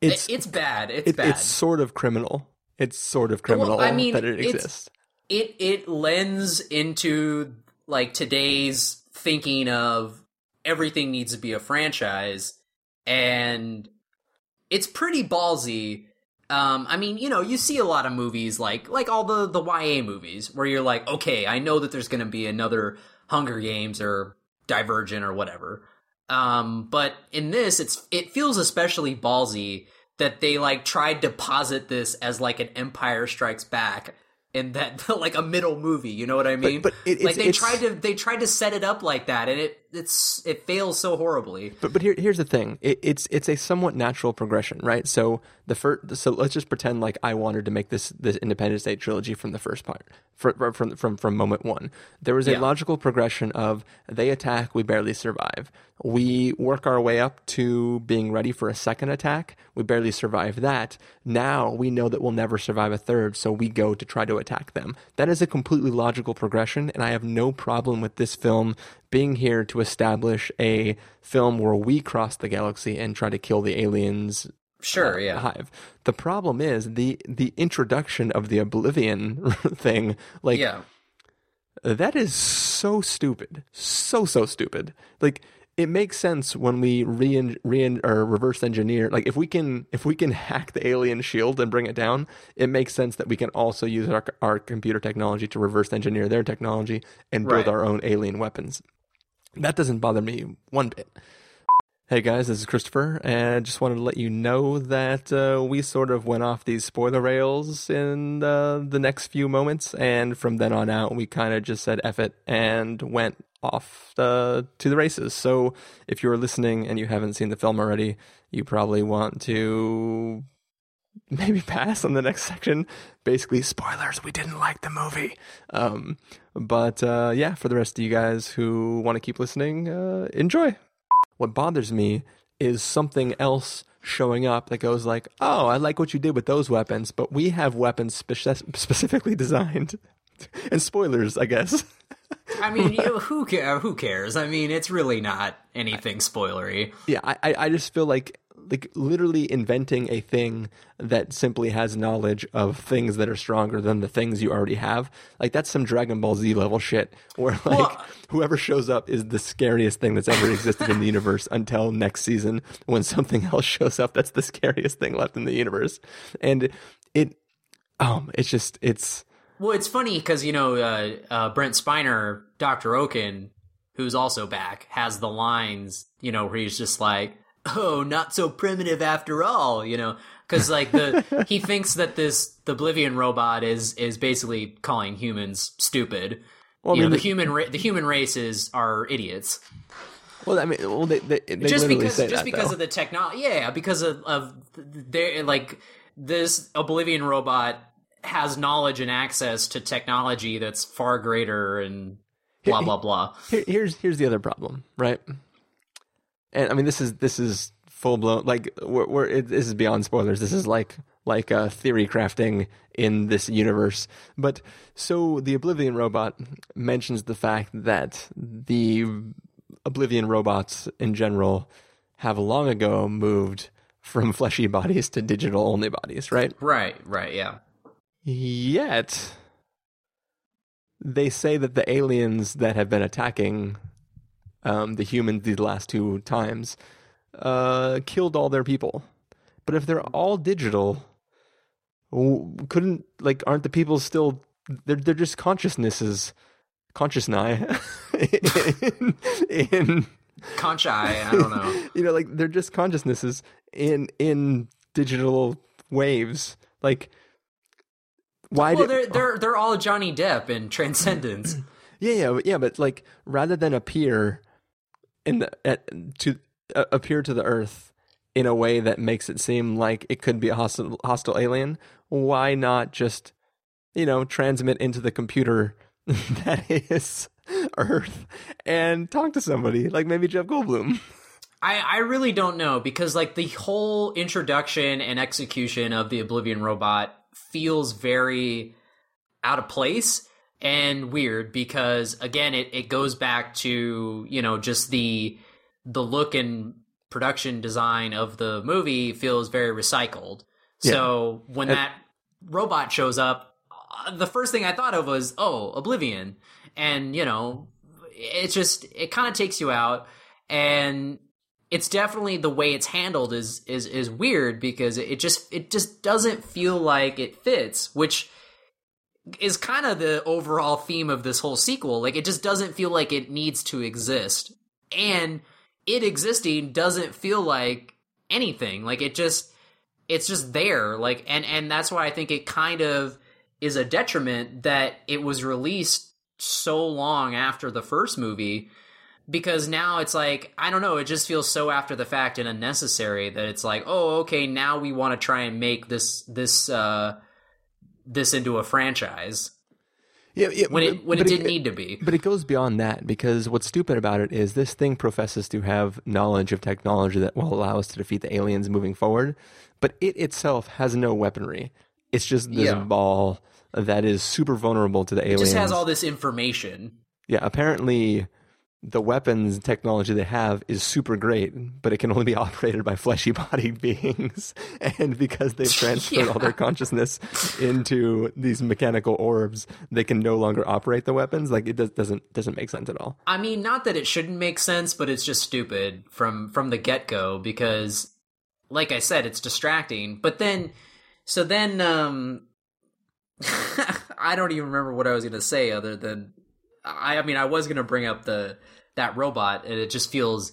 it's it's bad. It's it- bad. it's sort of criminal. It's sort of criminal I mean, that it exists. it it lends into like today's thinking of everything needs to be a franchise and it's pretty ballsy um i mean you know you see a lot of movies like like all the the ya movies where you're like okay i know that there's going to be another hunger games or divergent or whatever um but in this it's it feels especially ballsy that they like tried to posit this as like an empire strikes back and that [laughs] like a middle movie you know what i mean? but it- like they tried to they tried to set it up like that and it it's it fails so horribly But but here here's the thing. It, it's it's a somewhat natural progression, right? So the first so let's just pretend like I wanted to make this this Independence Day trilogy from the first part from from from, from moment 1. There was a Yeah. logical progression of they attack, we barely survive. We work our way up to being ready for a second attack. We barely survive that. Now we know that we'll never survive a third, so we go to try to attack them. That is a completely logical progression, and I have no problem with this film being here to establish a film where we cross the galaxy and try to kill the aliens sure uh, yeah hive. The problem is the the introduction of the oblivion [laughs] thing like yeah that is so stupid. So so stupid. Like it makes sense when we re re or reverse engineer. Like if we can if we can hack the alien shield and bring it down, it makes sense that we can also use our our computer technology to reverse engineer their technology and build Right. our own alien weapons. That doesn't bother me one bit. Hey guys, this is Christopher, and I just wanted to let you know that uh, we sort of went off these spoiler rails in uh, the next few moments, and from then on out, we kind of just said F it and went off uh, to the races. So if you're listening and you haven't seen the film already, you probably want to maybe [laughs] pass on the next section. Basically, spoilers, we didn't like the movie. Um, but uh, yeah, for the rest of you guys who want to keep listening, uh, enjoy. What bothers me is something else showing up that goes like, "Oh, I like what you did with those weapons, but we have weapons spec- specifically designed." [laughs] and spoilers, I guess. [laughs] i mean you who who cares i mean it's really not anything spoilery yeah, I I just feel like like literally inventing a thing that simply has knowledge of things that are stronger than the things you already have. Like that's some Dragon Ball Z level shit where like Well- whoever shows up is the scariest thing that's ever existed in the [laughs] universe until next season when something else shows up that's the scariest thing left in the universe. And it um it's just it's Well, it's funny because you know uh, uh, Brent Spiner, Doctor Okun, who's also back, has the lines you know where he's just like, "Oh, not so primitive after all," you know, because like the [laughs] he thinks that this the Oblivion robot is is basically calling humans stupid. Well, I you know, the the- human ra- the human races are idiots. well I mean well they they, they just because just that, because though. of the technology yeah because of, of their like this oblivion robot has knowledge and access to technology that's far greater and blah blah blah Here, here's here's the other problem, right? And I mean, this is this is full blown. Like, we're, we're it, this is beyond spoilers. This is like like uh, theory crafting in this universe. But so the Oblivion robot mentions the fact that the Oblivion robots in general have long ago moved from fleshy bodies to digital only bodies, right? right right yeah Yet, they say that the aliens that have been attacking um, the humans these last two times uh, killed all their people. But if they're all digital, couldn't like aren't the people still? They're they're just consciousnesses, consciousness [laughs] in, in concha i don't know [laughs] you know like they're just consciousnesses in in digital waves like why well did they're they're they're all johnny depp in transcendence [clears throat] yeah yeah yeah but like rather than appear in the at, to uh, appear to the earth in a way that makes it seem like it could be a hostile hostile alien why not just you know transmit into the computer [laughs] that is Earth and talk to somebody, like maybe Jeff Goldblum. I, I really don't know because like the whole introduction and execution of the Oblivion robot feels very out of place and weird because again it, it goes back to you know just the the look and production design of the movie feels very recycled. Yeah. so when And- that robot shows up uh, the first thing i thought of was oh oblivion. And you know it just it kind of takes you out. And it's definitely the way it's handled is is is weird because it just it just doesn't feel like it fits which is kind of the overall theme of this whole sequel. Like it just doesn't feel like it needs to exist. And it existing doesn't feel like anything. Like it just it's just there. Like and and that's why i think it kind of is a detriment that it was released so long after the first movie because now it's like I don't know, it just feels so after the fact and unnecessary that it's like, oh, okay, now we want to try and make this this uh this into a franchise Yeah, yeah when it when it didn't need to be. But it goes beyond that because what's stupid about it is this thing professes to have knowledge of technology that will allow us to defeat the aliens moving forward, but it itself has no weaponry. It's just this Yeah. ball that is super vulnerable to the It aliens. just has all this information. yeah, apparently the weapons technology they have is super great, but it can only be [laughs] operated by fleshy bodied [laughs] beings. And because they've [laughs] transferred all their consciousness into these mechanical orbs, they can no longer operate the weapons. Like it does, doesn't doesn't make sense at all. I mean, not that it shouldn't make sense, but it's just stupid from from the get go because, like I said, it's distracting. But then, so then, um, I don't even remember what I was going to say other than I. I mean, I was going to bring up the that robot, and it just feels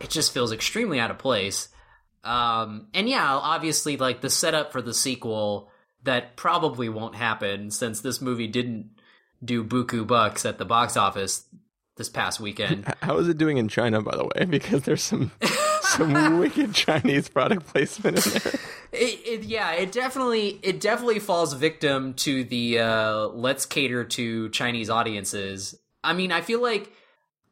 it just feels extremely out of place. Um, and yeah, obviously, like the setup for the sequel that probably won't happen since this movie didn't do buku bucks at the box office this past weekend. [laughs] How is it doing in China, by the way? [laughs] Because there's some some [laughs] wicked Chinese product placement in there. It, it, yeah, it definitely it definitely falls victim to the uh, let's cater to Chinese audiences. I mean, I feel like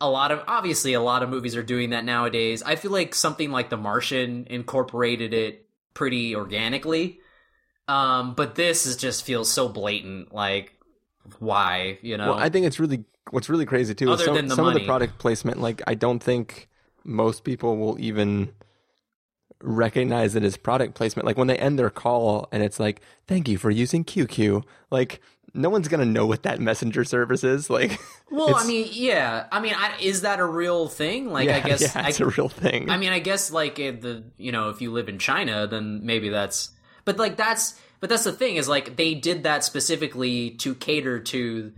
a lot of obviously a lot of movies are doing that nowadays. I feel like something like The Martian incorporated it pretty organically. Um, but this is just feels so blatant. Like, why? You know? Well, I think it's really what's really crazy too. Other is some, than the some of the product placement, like I don't think most people will even recognize it as product placement. Like when they end their call and it's like, "Thank you for using QQ," like no one's gonna know what that messenger service is. Like, [laughs] well, I mean, yeah. I mean, I, is that a real thing? Like, I guess yeah, it's I, a real thing. I mean, I guess like if the you know if you live in China, then maybe that's. But like that's but that's the thing is like they did that specifically to cater to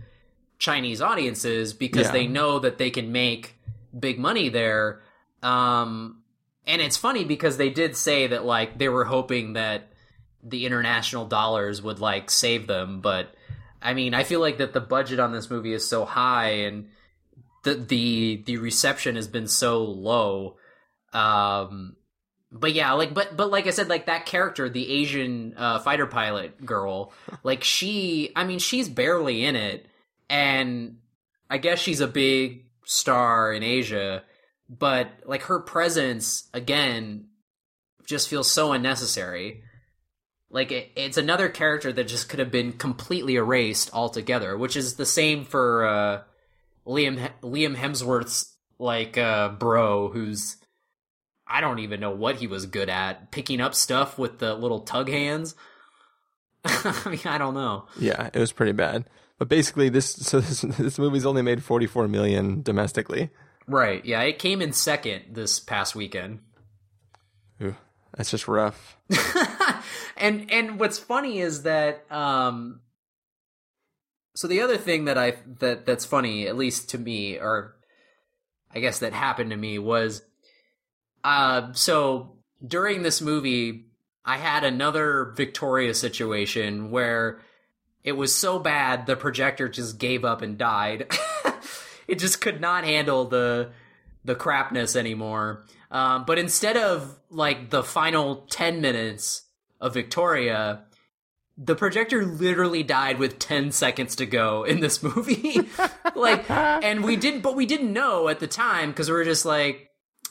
Chinese audiences because Yeah. they know that they can make big money there. Um, and it's funny because they did say that like they were hoping that the international dollars would like save them, but I mean, I feel like that the budget on this movie is so high and the the the reception has been so low. Um, but yeah, like but but like I said, like that character, the Asian uh, fighter pilot girl, [laughs] like she, I mean, she's barely in it, and I guess she's a big star in Asia, but like her presence again just feels so unnecessary. Like it, it's another character that just could have been completely erased altogether, which is the same for uh, Liam Liam Hemsworth's like uh, bro, who's I don't even know what he was good at, picking up stuff with the little tug hands. [laughs] I mean, I don't know. yeah, it was pretty bad. But basically, this [laughs] so this, this movie's only made 44 million domestically. Right? Yeah, it came in second this past weekend. Ooh, that's just rough. [laughs] and and what's funny is that um so the other thing that I that that's funny at least to me or I guess that happened to me was uh so during this movie I had another Victoria situation where it was so bad the projector just gave up and died. [laughs] it just could not handle the the crapness anymore. Um, but instead of like the final 10 minutes of Victoria, the projector literally died with 10 seconds to go in this movie. [laughs] like, and we didn't, but we didn't know at the time because we were just like,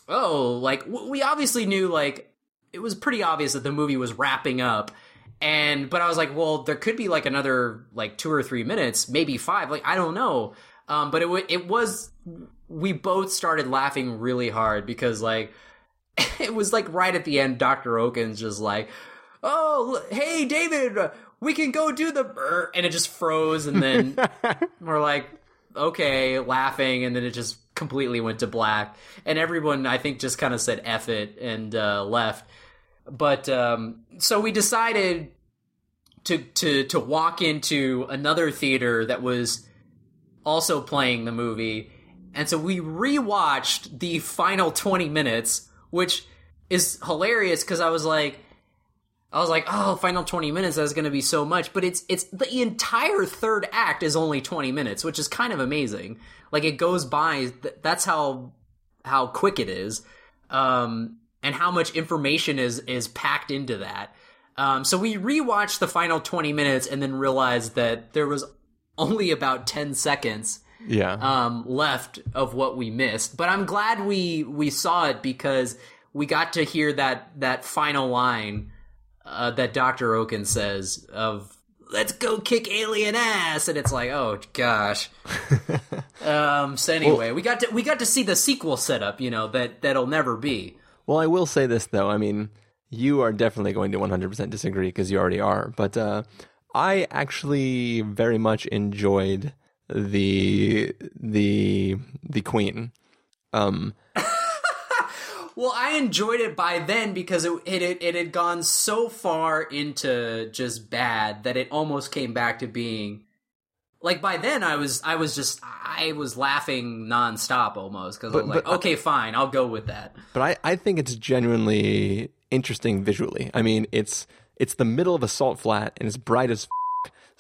oh, like, we obviously knew, like, it was pretty obvious that the movie was wrapping up. And, but I was like, well, there could be like another, like, two or three minutes, maybe five. Like, I don't know. Um, but it, w- it was, we both started laughing really hard because, like, [laughs] it was like right at the end, Dr. Okun's just like, oh, hey, David, we can go do the, and it just froze. And then [laughs] we're like, okay, laughing. And then it just completely went to black. And everyone, I think, just kind of said F it and uh, left. But um, so we decided to, to, to walk into another theater that was also playing the movie. And so we rewatched the final 20 minutes, which is hilarious because I was like, I was like, oh, final 20 minutes, that's going to be so much. But it's, it's, the entire third act is only 20 minutes, which is kind of amazing. Like, it goes by, that's how, how quick it is. Um, and how much information is, is packed into that. Um, so we rewatched the final 20 minutes and then realized that there was only about 10 seconds yeah um, left of what we missed. But I'm glad we we saw it because we got to hear that that final line uh, that Doctor Okun says of "Let's go kick alien ass," and it's like, oh gosh. [laughs] um. So anyway, well, we got to we got to see the sequel setup. You know that that'll never be. Well, I will say this though. I mean, you are definitely going to 100% disagree because you already are. But uh, I actually very much enjoyed the the the queen. Um [laughs] well, I enjoyed it by then because it, it it had gone so far into just bad that it almost came back to being like by then I was I was just I was laughing nonstop almost because I was like, okay, fine, I'll go with that. But I I think it's genuinely interesting visually. I mean, it's it's the middle of a salt flat and it's bright as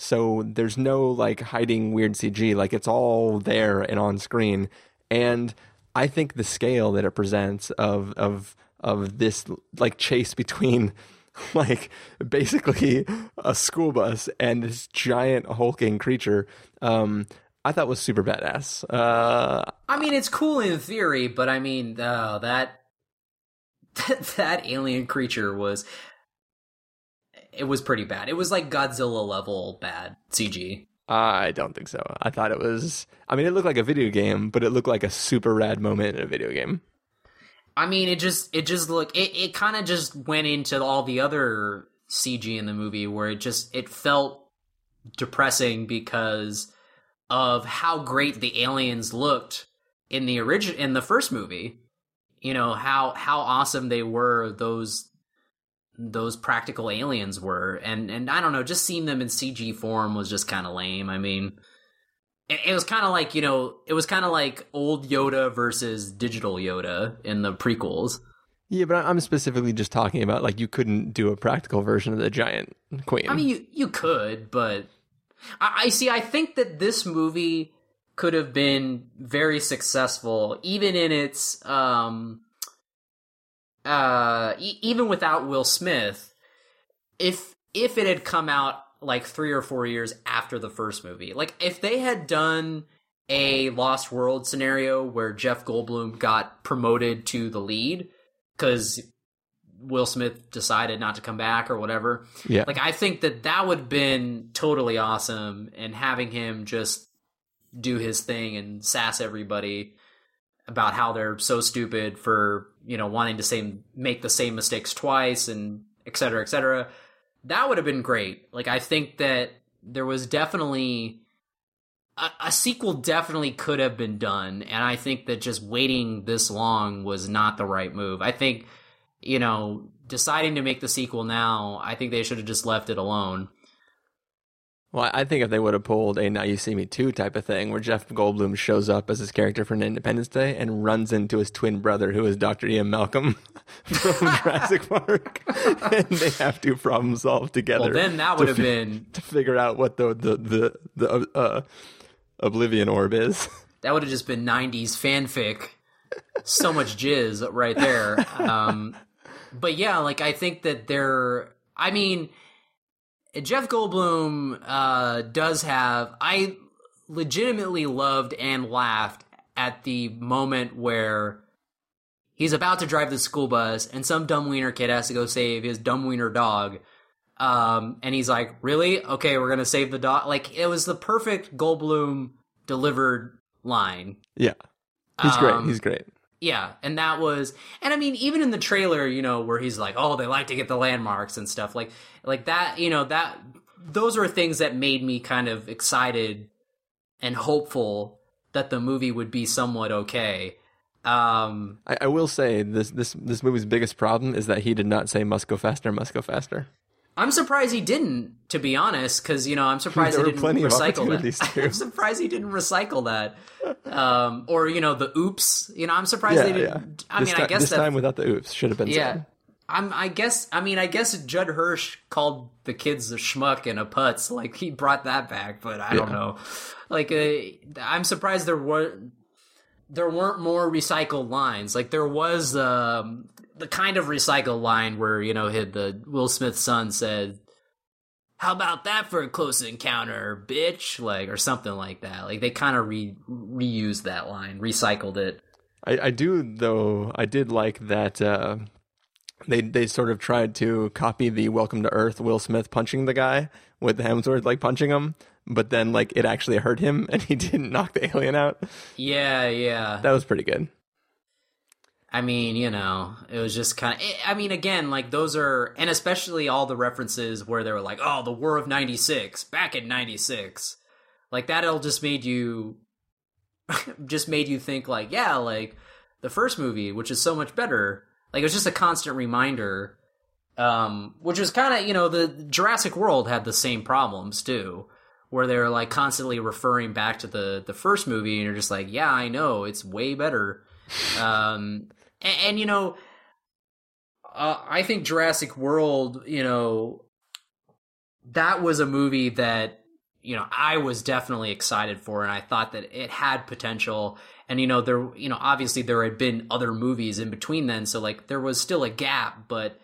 so there's no like hiding weird CG. Like it's all there and on screen. And I think the scale that it presents of of of this like chase between [laughs] like basically a school bus and this giant hulking creature um I thought was super badass. Uh I mean it's cool in theory, but I mean uh, that that [laughs] that alien creature was it was pretty bad. It was like Godzilla level bad CG. I don't think so. I thought it was. I mean, it looked like a video game, but it looked like a super rad moment in a video game. I mean, it just it just looked it it kind of just went into all the other CG in the movie where it just it felt depressing because of how great the aliens looked in the origin in the first movie. You know how how awesome they were those those practical aliens were and and I don't know just seeing them in CG form was just kind of lame. I mean it, it was kind of like you know it was kind of like old Yoda versus digital Yoda in the prequels. Yeah but I'm specifically just talking about like you couldn't do a practical version of the giant queen. I mean you you could but I, I see I think that this movie could have been very successful even in its um uh, e- even without Will Smith, if if it had come out like three or four years after the first movie, like if they had done a Lost World scenario where Jeff Goldblum got promoted to the lead because Will Smith decided not to come back or whatever. Yeah. Like I think that that would have been totally awesome and having him just do his thing and sass everybody about how they're so stupid for you know wanting to same make the same mistakes twice and et cetera, et cetera. That would have been great. Like I think that there was definitely a, a sequel definitely could have been done, and I think that just waiting this long was not the right move. I think you know deciding to make the sequel now, I think they should have just left it alone. Well, I think if they would have pulled a Now You See Me Too type of thing, where Jeff Goldblum shows up as his character for an Independence Day and runs into his twin brother, who is Dr. Ian Malcolm [laughs] from [laughs] Jurassic Park, [laughs] and they have to problem solve together. Well, then that would have fi- been to figure out what the the the, the uh, Oblivion orb is. That would have just been '90s fanfic. So much jizz right there. Um, but yeah, like I think that they're. I mean Jeff Goldblum uh, does have. I legitimately loved and laughed at the moment where he's about to drive the school bus and some dumb wiener kid has to go save his dumb wiener dog. Um, and he's like, "Really? Okay, we're gonna save the dog." Like it was the perfect Goldblum delivered line. Yeah, he's great. Um, He's great. Yeah, and that was, and I mean, even in the trailer, you know, where he's like, "Oh, they like to get the landmarks and stuff," like, like that, you know, that those were things that made me kind of excited and hopeful that the movie would be somewhat okay. Um, I, I will say this this this movie's biggest problem is that he did not say "must go faster, must go faster." I'm surprised he didn't, to be honest, because you know I'm [laughs] surprised There he didn't recycle that. [laughs] I'm surprised he didn't recycle that, um, or you know the oops. You know I'm surprised Yeah, they didn't. I this mean, I guess this that time without the oops should have been Yeah. said. I'm I guess I mean I guess Judd Hirsch called the kids a schmuck and a putz like he brought that back but I don't know like uh, I'm surprised there were there weren't more recycled lines like there was um the kind of recycled line where you know hit the Will Smith's son said how about that for a close encounter bitch like or something like that like they kind of re reused that line recycled it I, I do though. I did like that uh, they they sort of tried to copy the Welcome to Earth Will Smith punching the guy with the Hemsworth like punching him, but then like it actually hurt him [laughs] and he didn't knock the alien out. yeah yeah That was pretty good. I mean, you know, it was just kind of. I mean, again, like those are, and especially all the references where they were like, "Oh, the War of '96, back in '96," like that. All just made you, [laughs] just made you think, like, yeah, like the first movie, which is so much better. Like it was just a constant reminder, um, which was kind of, you know, the Jurassic World had the same problems too, where they were like constantly referring back to the the first movie, and you're just like, yeah, I know, it's way better. [laughs] Um, and, and you know, uh, I think Jurassic World, you know, that was a movie that you know I was definitely excited for, and I thought that it had potential. And you know, there, you know, obviously there had been other movies in between then, so like there was still a gap, but.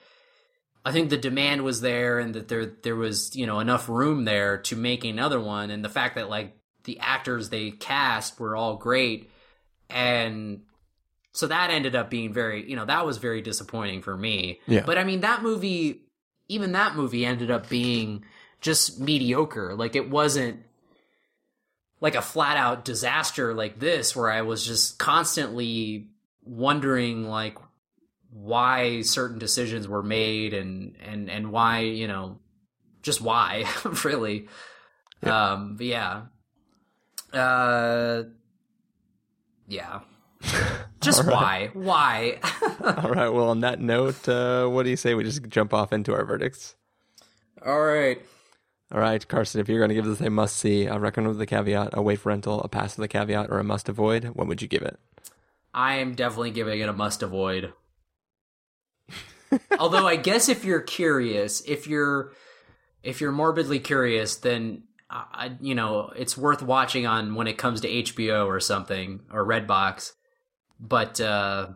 I think the demand was there and that there there was, you know, enough room there to make another one and the fact that like the actors they cast were all great and so that ended up being very, you know, that was very disappointing for me. Yeah. But I mean that movie even that movie ended up being just mediocre. Like it wasn't like a flat out disaster like this where I was just constantly wondering like why certain decisions were made and and and why you know just why [laughs] really um but yeah uh yeah [laughs] just All right. why why [laughs] All right. Well, on that note, uh, what do you say we just jump off into our verdicts? all right All right, Carson. If you're going to give this a must see, a recommend with a caveat, a wait for rental, a pass with a caveat, or a must avoid, what would you give it? i am definitely giving it a must avoid [laughs] although i guess if you're curious if you're if you're morbidly curious then uh, I, you know it's worth watching on when it comes to hbo or something or redbox but uh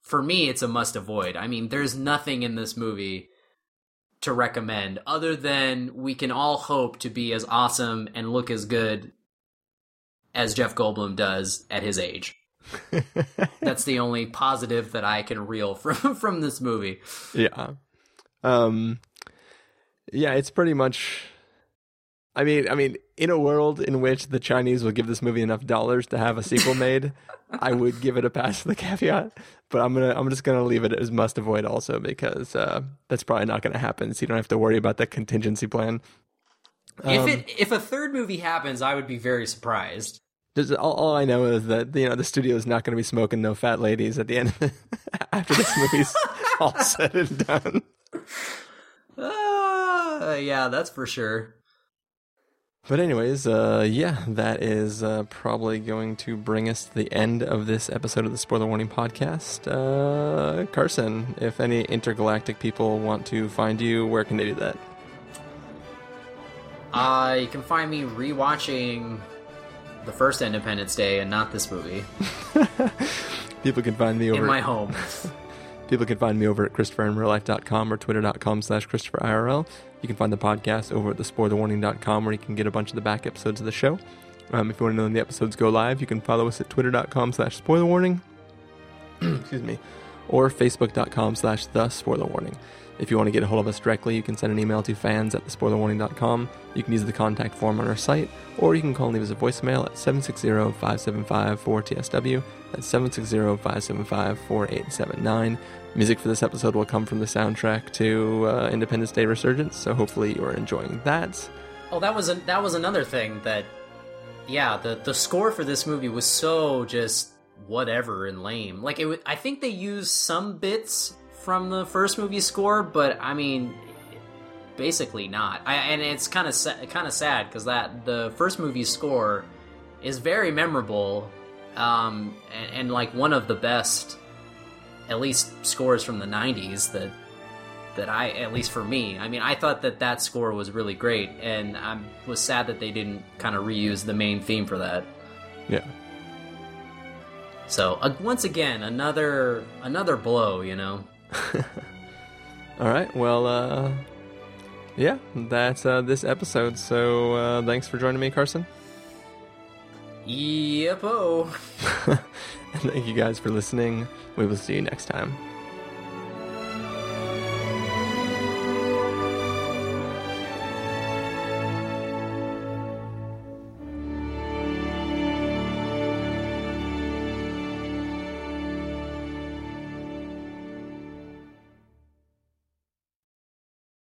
for me it's a must avoid. I mean there's nothing in this movie to recommend other than we can all hope to be as awesome and look as good as jeff goldblum does at his age. [laughs] That's the only positive that i can reel [laughs] from from this movie. Yeah. Um yeah, it's pretty much I mean, I mean, in a world in which the Chinese will give this movie enough dollars to have a sequel made, I would give it a pass with a caveat, but I'm to I'm just going to leave it as must avoid also because uh that's probably not going to happen, so you don't have to worry about that contingency plan. if Um, it if a third movie happens i would be very surprised Just, all, all I know is that you know the studio is not going to be smoking no fat ladies at the end the, [laughs] after this movie's all said and done. uh, [laughs] yeah that's for sure But anyways, uh, yeah, that is uh, probably going to bring us to the end of this episode of the Spoiler Warning podcast. Uh, Carson, if any intergalactic people want to find you, where can they do that? uh you can find me rewatching the first independence day and not this movie [laughs] People can find me over in my home [laughs] People can find me over at ChristopherInRealLife.com or Twitter.com slash ChristopherIRL. You can find the podcast over at TheSpoilerWarning.com where you can get a bunch of the back episodes of the show. Um, if you want to know when the episodes go live, you can follow us at Twitter.com slash SpoilerWarning. [clears throat] Excuse me. Or Facebook.com slash The Spoiler Warning. If you want to get a hold of us directly, you can send an email to fans at thespoilerwarning.com. You can use the contact form on our site, or you can call and leave us a voicemail at 760-575-4TSW. That's 760-575-4879. Music for this episode will come from the soundtrack to uh, Independence Day Resurgence, so hopefully you are enjoying that. Oh, that was a, that was another thing that, yeah, the the score for this movie was so just whatever and lame. Like it, wa- I think they used some bits from the first movie score, but I mean, basically not. I, and it's kind of sa- kind of sad because that the first movie score is very memorable, um, and, and like one of the best, at least scores from the '90s that that I, at least for me, I mean, I thought that that score was really great, and I was sad that they didn't kind of reuse the main theme for that. Yeah. So uh, once again, another another blow, you know. [laughs] All right. Well, uh, yeah, that's uh, this episode. So uh, thanks for joining me, Carson. Yep. Oh. [laughs] thank you guys for listening. We will see you next time.